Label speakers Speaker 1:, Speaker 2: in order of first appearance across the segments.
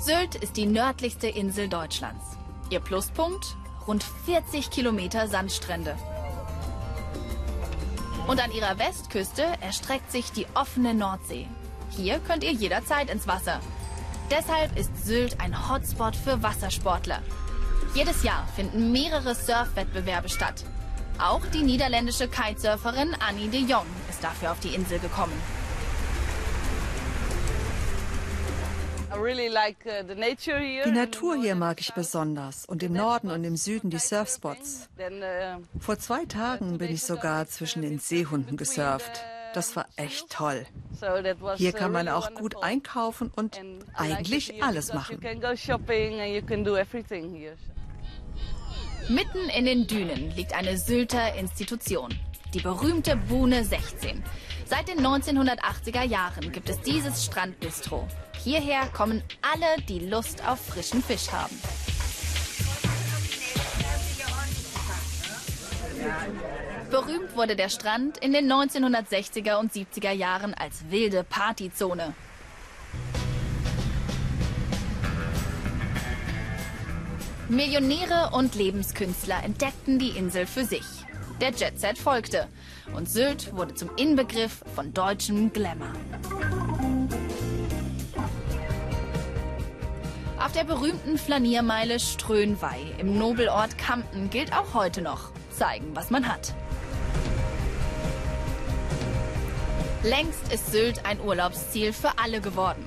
Speaker 1: Sylt ist die nördlichste Insel Deutschlands. Ihr Pluspunkt? Rund 40 Kilometer Sandstrände. Und an ihrer Westküste erstreckt sich die offene Nordsee. Hier könnt ihr jederzeit ins Wasser. Deshalb ist Sylt ein Hotspot für Wassersportler. Jedes Jahr finden mehrere Surfwettbewerbe statt. Auch die niederländische Kitesurferin Annie de Jong ist dafür auf die Insel gekommen.
Speaker 2: Die Natur hier mag ich besonders und im Norden und im Süden die Surfspots. Uh, Vor zwei Tagen bin ich sogar zwischen den Seehunden gesurft. Das war echt toll. Hier kann man auch gut einkaufen und eigentlich alles machen.
Speaker 1: Mitten in den Dünen liegt eine Sylter Institution, die berühmte Bune 16. Seit den 1980er Jahren gibt es dieses Strandbistro. Hierher kommen alle, die Lust auf frischen Fisch haben. Berühmt wurde der Strand in den 1960er und 70er Jahren als wilde Partyzone. Millionäre und Lebenskünstler entdeckten die Insel für sich. Der Jetset folgte und Sylt wurde zum Inbegriff von deutschem Glamour. Auf der berühmten Flaniermeile Strönweih im Nobelort Kampen gilt auch heute noch zeigen, was man hat. Längst ist Sylt ein Urlaubsziel für alle geworden.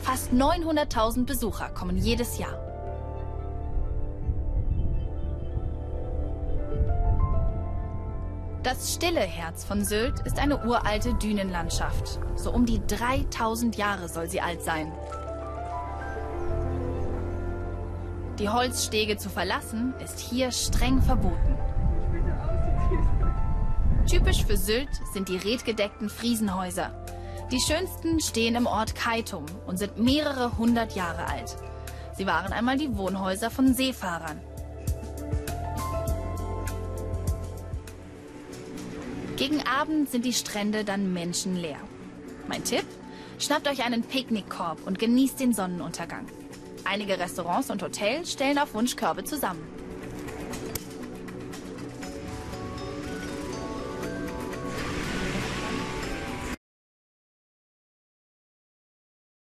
Speaker 1: Fast 900.000 Besucher kommen jedes Jahr. Das stille Herz von Sylt ist eine uralte Dünenlandschaft. So um die 3000 Jahre soll sie alt sein. Die Holzstege zu verlassen ist hier streng verboten. Typisch für Sylt sind die redgedeckten Friesenhäuser. Die schönsten stehen im Ort Keitum und sind mehrere hundert Jahre alt. Sie waren einmal die Wohnhäuser von Seefahrern. Gegen Abend sind die Strände dann menschenleer. Mein Tipp? Schnappt euch einen Picknickkorb und genießt den Sonnenuntergang. Einige Restaurants und Hotels stellen auf Wunsch Körbe zusammen.